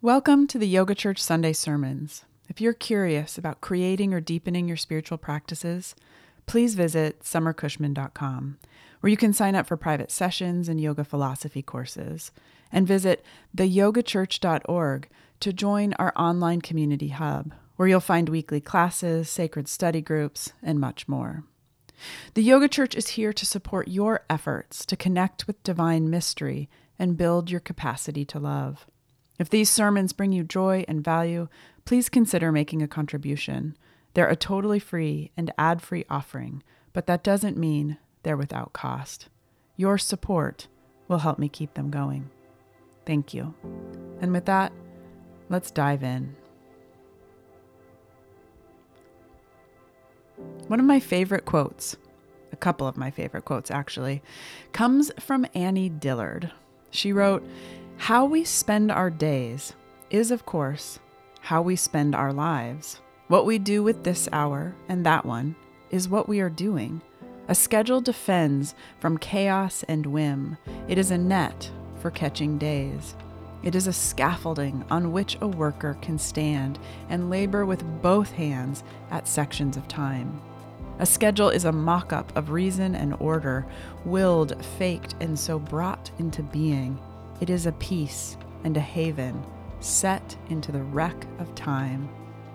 Welcome to the Yoga Church Sunday Sermons. If you're curious about creating or deepening your spiritual practices, please visit summercushman.com, where you can sign up for private sessions and yoga philosophy courses, and visit theyogachurch.org to join our online community hub, where you'll find weekly classes, sacred study groups, and much more. The Yoga Church is here to support your efforts to connect with divine mystery and build your capacity to love. If these sermons bring you joy and value, please consider making a contribution. They're a totally free and ad free offering, but that doesn't mean they're without cost. Your support will help me keep them going. Thank you. And with that, let's dive in. One of my favorite quotes, a couple of my favorite quotes actually, comes from Annie Dillard. She wrote, how we spend our days is, of course, how we spend our lives. What we do with this hour and that one is what we are doing. A schedule defends from chaos and whim. It is a net for catching days. It is a scaffolding on which a worker can stand and labor with both hands at sections of time. A schedule is a mock up of reason and order, willed, faked, and so brought into being. It is a peace and a haven set into the wreck of time.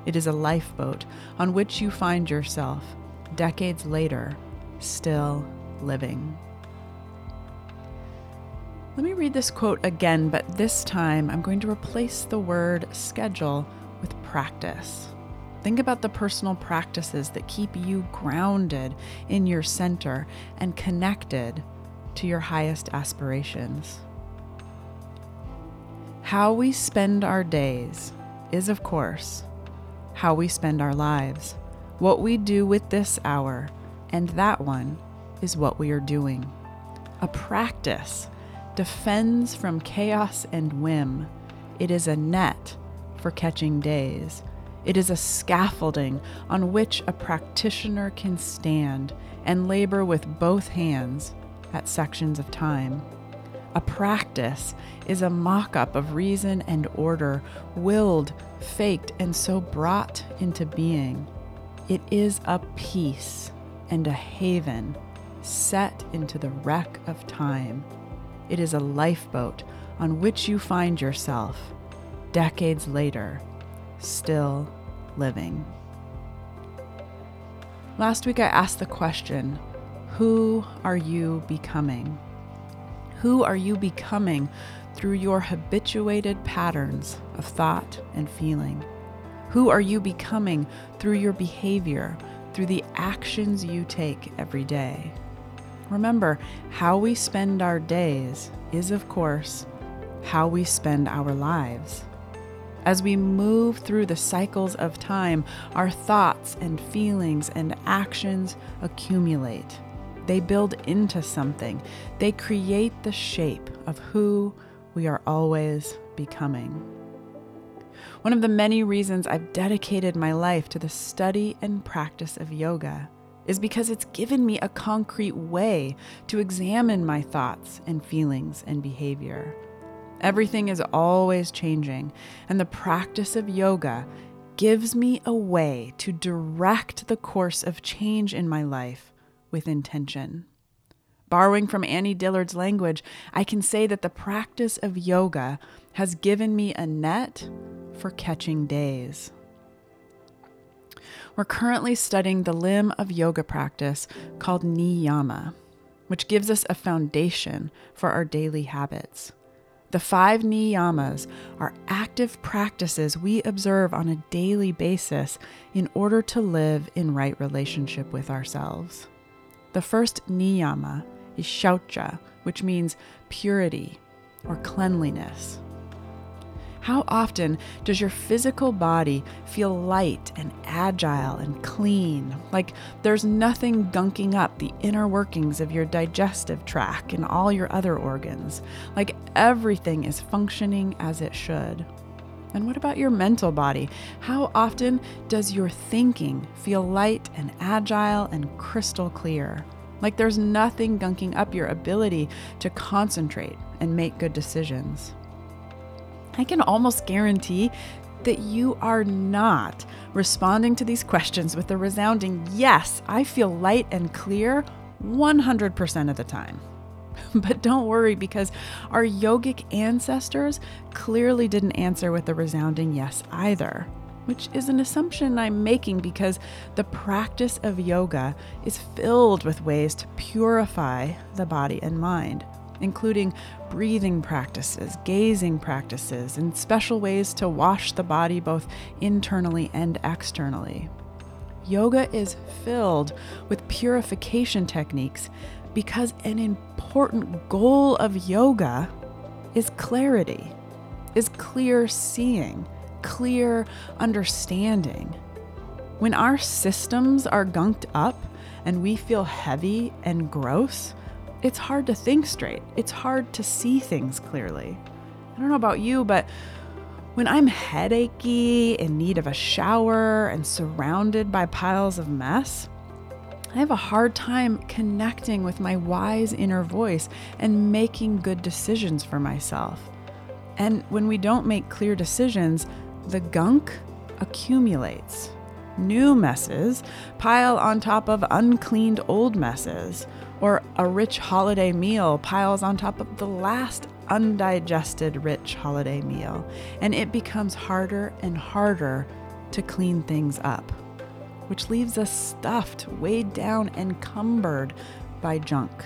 It is a lifeboat on which you find yourself, decades later, still living. Let me read this quote again, but this time I'm going to replace the word schedule with practice. Think about the personal practices that keep you grounded in your center and connected to your highest aspirations. How we spend our days is, of course, how we spend our lives. What we do with this hour and that one is what we are doing. A practice defends from chaos and whim. It is a net for catching days. It is a scaffolding on which a practitioner can stand and labor with both hands at sections of time. A practice is a mock up of reason and order, willed, faked, and so brought into being. It is a peace and a haven set into the wreck of time. It is a lifeboat on which you find yourself, decades later, still living. Last week I asked the question Who are you becoming? Who are you becoming through your habituated patterns of thought and feeling? Who are you becoming through your behavior, through the actions you take every day? Remember, how we spend our days is, of course, how we spend our lives. As we move through the cycles of time, our thoughts and feelings and actions accumulate. They build into something, they create the shape of who we are always becoming. One of the many reasons I've dedicated my life to the study and practice of yoga is because it's given me a concrete way to examine my thoughts and feelings and behavior. Everything is always changing, and the practice of yoga gives me a way to direct the course of change in my life with intention. Borrowing from Annie Dillard's language, I can say that the practice of yoga has given me a net for catching days. We're currently studying the limb of yoga practice called niyama, which gives us a foundation for our daily habits. The five niyamas are active practices we observe on a daily basis in order to live in right relationship with ourselves. The first niyama is shaucha, which means purity or cleanliness. How often does your physical body feel light and agile and clean, like there's nothing gunking up the inner workings of your digestive tract and all your other organs, like everything is functioning as it should? And what about your mental body? How often does your thinking feel light and agile and crystal clear? Like there's nothing gunking up your ability to concentrate and make good decisions. I can almost guarantee that you are not responding to these questions with a resounding yes, I feel light and clear 100% of the time. But don't worry because our yogic ancestors clearly didn't answer with a resounding yes either, which is an assumption I'm making because the practice of yoga is filled with ways to purify the body and mind including breathing practices, gazing practices, and special ways to wash the body both internally and externally. Yoga is filled with purification techniques because an important goal of yoga is clarity, is clear seeing, clear understanding. When our systems are gunked up and we feel heavy and gross, it's hard to think straight. It's hard to see things clearly. I don't know about you, but when I'm headachy, in need of a shower, and surrounded by piles of mess, I have a hard time connecting with my wise inner voice and making good decisions for myself. And when we don't make clear decisions, the gunk accumulates. New messes pile on top of uncleaned old messes, or a rich holiday meal piles on top of the last undigested rich holiday meal, and it becomes harder and harder to clean things up, which leaves us stuffed, weighed down, and cumbered by junk.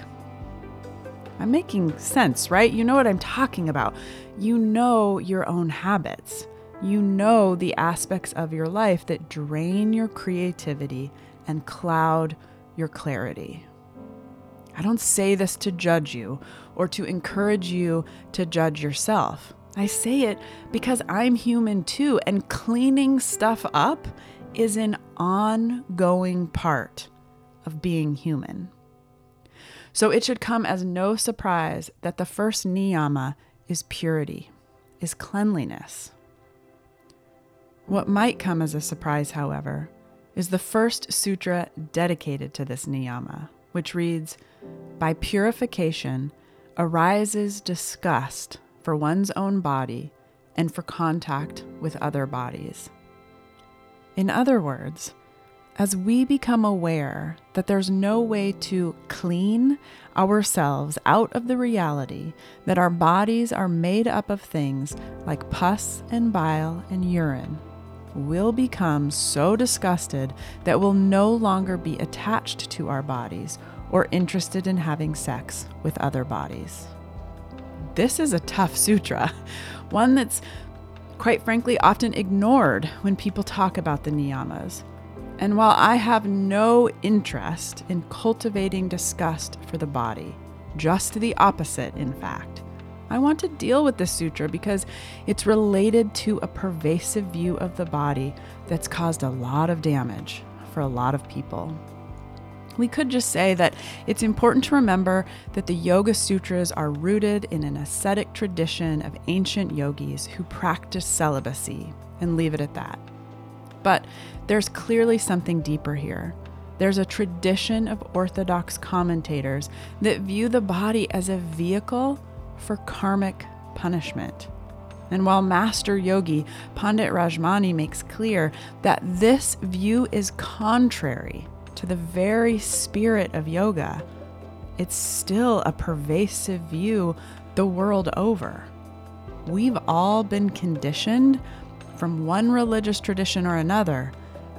I'm making sense, right? You know what I'm talking about. You know your own habits. You know the aspects of your life that drain your creativity and cloud your clarity. I don't say this to judge you or to encourage you to judge yourself. I say it because I'm human too, and cleaning stuff up is an ongoing part of being human. So it should come as no surprise that the first niyama is purity, is cleanliness. What might come as a surprise, however, is the first sutra dedicated to this niyama, which reads By purification arises disgust for one's own body and for contact with other bodies. In other words, as we become aware that there's no way to clean ourselves out of the reality that our bodies are made up of things like pus and bile and urine, we'll become so disgusted that we'll no longer be attached to our bodies or interested in having sex with other bodies. This is a tough sutra, one that's quite frankly often ignored when people talk about the niyamas. And while I have no interest in cultivating disgust for the body, just the opposite, in fact, I want to deal with this sutra because it's related to a pervasive view of the body that's caused a lot of damage for a lot of people. We could just say that it's important to remember that the Yoga Sutras are rooted in an ascetic tradition of ancient yogis who practice celibacy and leave it at that. But there's clearly something deeper here. There's a tradition of Orthodox commentators that view the body as a vehicle for karmic punishment. And while Master Yogi Pandit Rajmani makes clear that this view is contrary to the very spirit of yoga, it's still a pervasive view the world over. We've all been conditioned from one religious tradition or another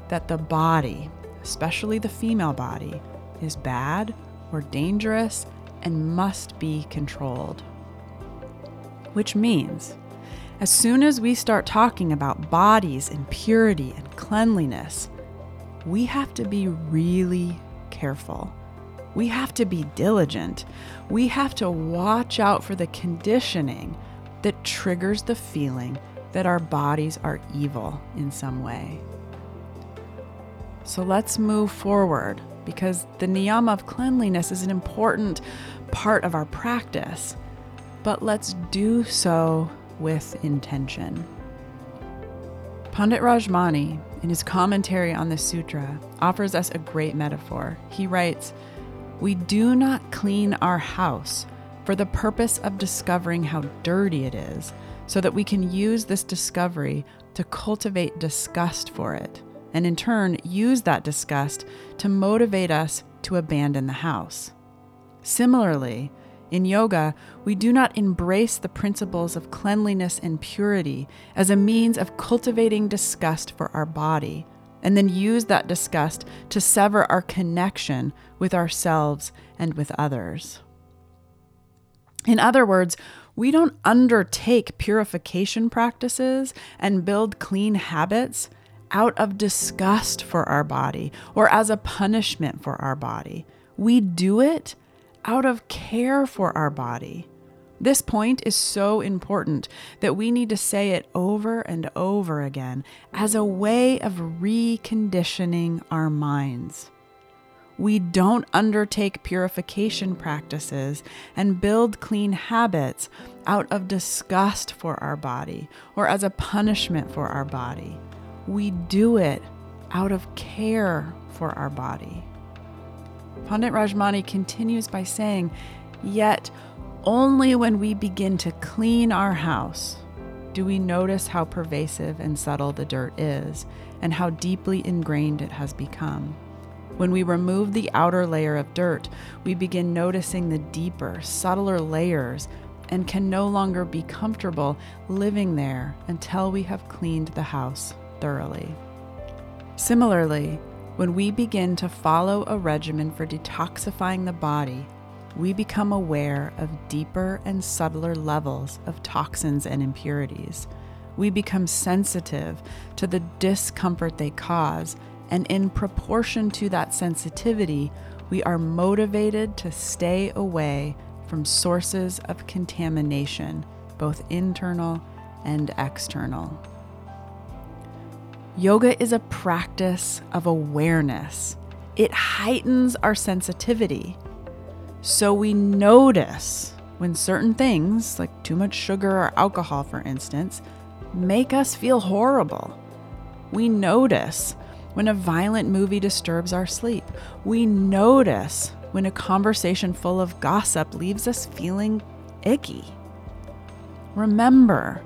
that the body, especially the female body, is bad or dangerous and must be controlled. Which means, as soon as we start talking about bodies and purity and cleanliness, we have to be really careful. We have to be diligent. We have to watch out for the conditioning that triggers the feeling that our bodies are evil in some way. So let's move forward because the niyama of cleanliness is an important part of our practice but let's do so with intention. Pandit Rajmani, in his commentary on the sutra, offers us a great metaphor. He writes, We do not clean our house for the purpose of discovering how dirty it is, so that we can use this discovery to cultivate disgust for it, and in turn, use that disgust to motivate us to abandon the house. Similarly, in yoga, we do not embrace the principles of cleanliness and purity as a means of cultivating disgust for our body, and then use that disgust to sever our connection with ourselves and with others. In other words, we don't undertake purification practices and build clean habits out of disgust for our body or as a punishment for our body. We do it out of care for our body. This point is so important that we need to say it over and over again as a way of reconditioning our minds we don't undertake purification practices and build clean habits out of disgust for our body or as a punishment for our body. We do it out of care for our body. Pandit Rajmani continues by saying, Yet, only when we begin to clean our house do we notice how pervasive and subtle the dirt is and how deeply ingrained it has become. When we remove the outer layer of dirt, we begin noticing the deeper, subtler layers and can no longer be comfortable living there until we have cleaned the house thoroughly. Similarly, when we begin to follow a regimen for detoxifying the body, we become aware of deeper and subtler levels of toxins and impurities. We become sensitive to the discomfort they cause and in proportion to that sensitivity, we are motivated to stay away from sources of contamination, both internal and external. Yoga is a practice of awareness. It heightens our sensitivity. So we notice when certain things, like too much sugar or alcohol, for instance, make us feel horrible. We notice when a violent movie disturbs our sleep. We notice when a conversation full of gossip leaves us feeling icky. Remember,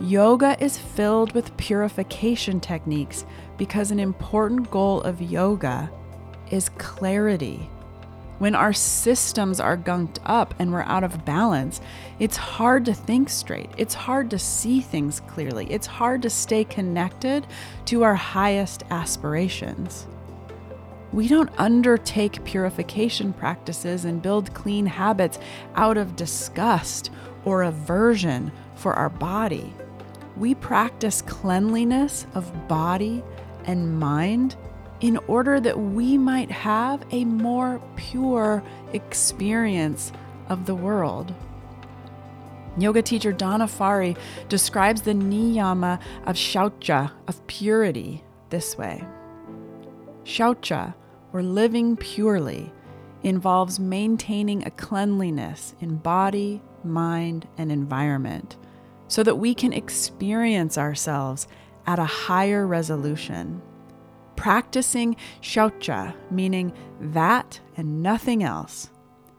yoga is filled with purification techniques because an important goal of yoga is clarity when our systems are gunked up and we're out of balance, it's hard to think straight. It's hard to see things clearly. It's hard to stay connected to our highest aspirations. We don't undertake purification practices and build clean habits out of disgust or aversion for our body. We practice cleanliness of body and mind in order that we might have a more pure experience of the world. Yoga teacher Donna Farhi describes the niyama of shaucha, of purity, this way Shaucha, or living purely, involves maintaining a cleanliness in body, mind, and environment so that we can experience ourselves at a higher resolution. Practicing shaucha, meaning that and nothing else,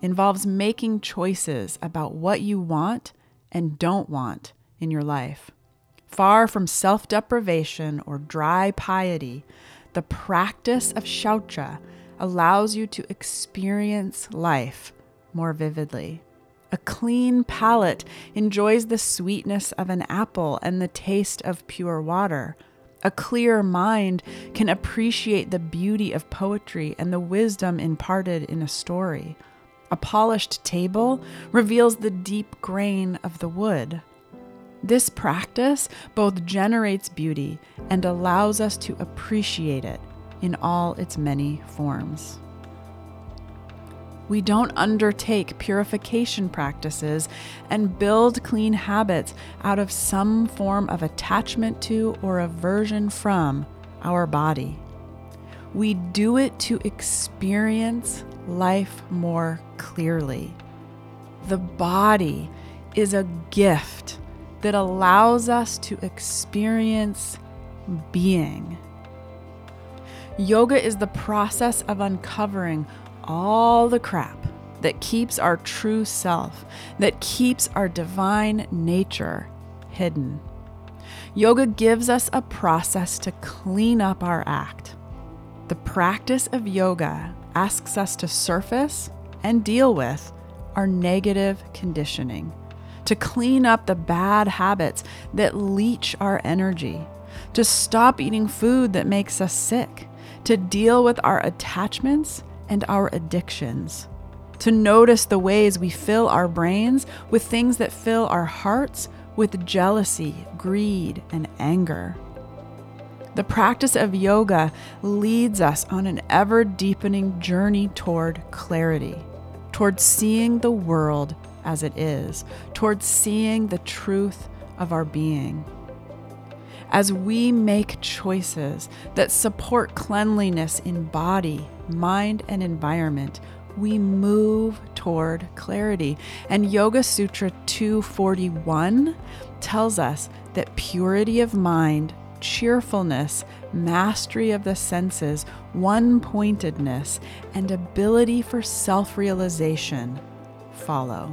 involves making choices about what you want and don't want in your life. Far from self deprivation or dry piety, the practice of shaucha allows you to experience life more vividly. A clean palate enjoys the sweetness of an apple and the taste of pure water a clear mind can appreciate the beauty of poetry and the wisdom imparted in a story. A polished table reveals the deep grain of the wood. This practice both generates beauty and allows us to appreciate it in all its many forms. We don't undertake purification practices and build clean habits out of some form of attachment to or aversion from our body. We do it to experience life more clearly. The body is a gift that allows us to experience being. Yoga is the process of uncovering all the crap that keeps our true self, that keeps our divine nature hidden. Yoga gives us a process to clean up our act. The practice of yoga asks us to surface and deal with our negative conditioning, to clean up the bad habits that leech our energy, to stop eating food that makes us sick, to deal with our attachments and our addictions, to notice the ways we fill our brains with things that fill our hearts with jealousy, greed, and anger. The practice of yoga leads us on an ever deepening journey toward clarity, toward seeing the world as it is, toward seeing the truth of our being. As we make choices that support cleanliness in body, mind, and environment, we move toward clarity. And Yoga Sutra 241 tells us that purity of mind cheerfulness, mastery of the senses, one pointedness, and ability for self realization follow.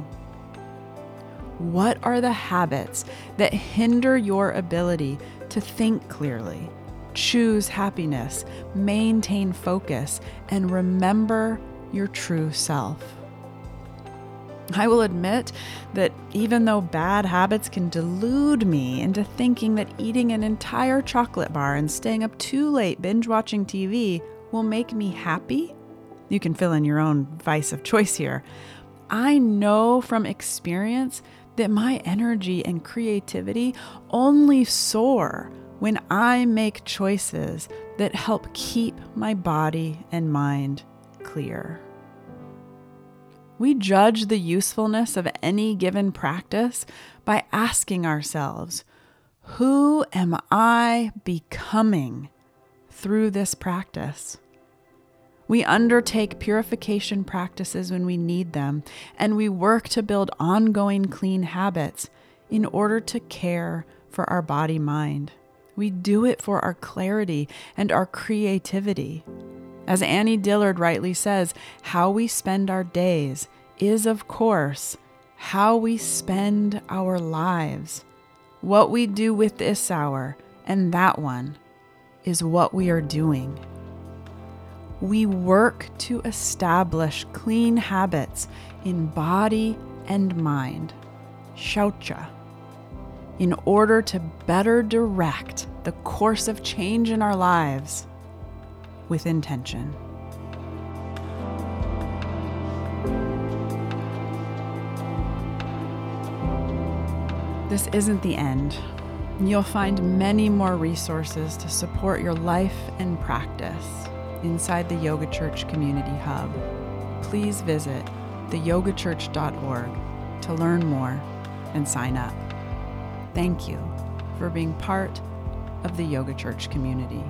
What are the habits that hinder your ability to think clearly, choose happiness, maintain focus, and remember your true self? I will admit that even though bad habits can delude me into thinking that eating an entire chocolate bar and staying up too late binge watching TV will make me happy, you can fill in your own vice of choice here. I know from experience that my energy and creativity only soar when I make choices that help keep my body and mind clear. We judge the usefulness of any given practice by asking ourselves, Who am I becoming through this practice? We undertake purification practices when we need them, and we work to build ongoing clean habits in order to care for our body mind. We do it for our clarity and our creativity. As Annie Dillard rightly says, how we spend our days is, of course, how we spend our lives. What we do with this hour and that one is what we are doing. We work to establish clean habits in body and mind, shaucha, in order to better direct the course of change in our lives with intention. This isn't the end. You'll find many more resources to support your life and practice inside the Yoga Church Community Hub. Please visit theyogachurch.org to learn more and sign up. Thank you for being part of the Yoga Church community.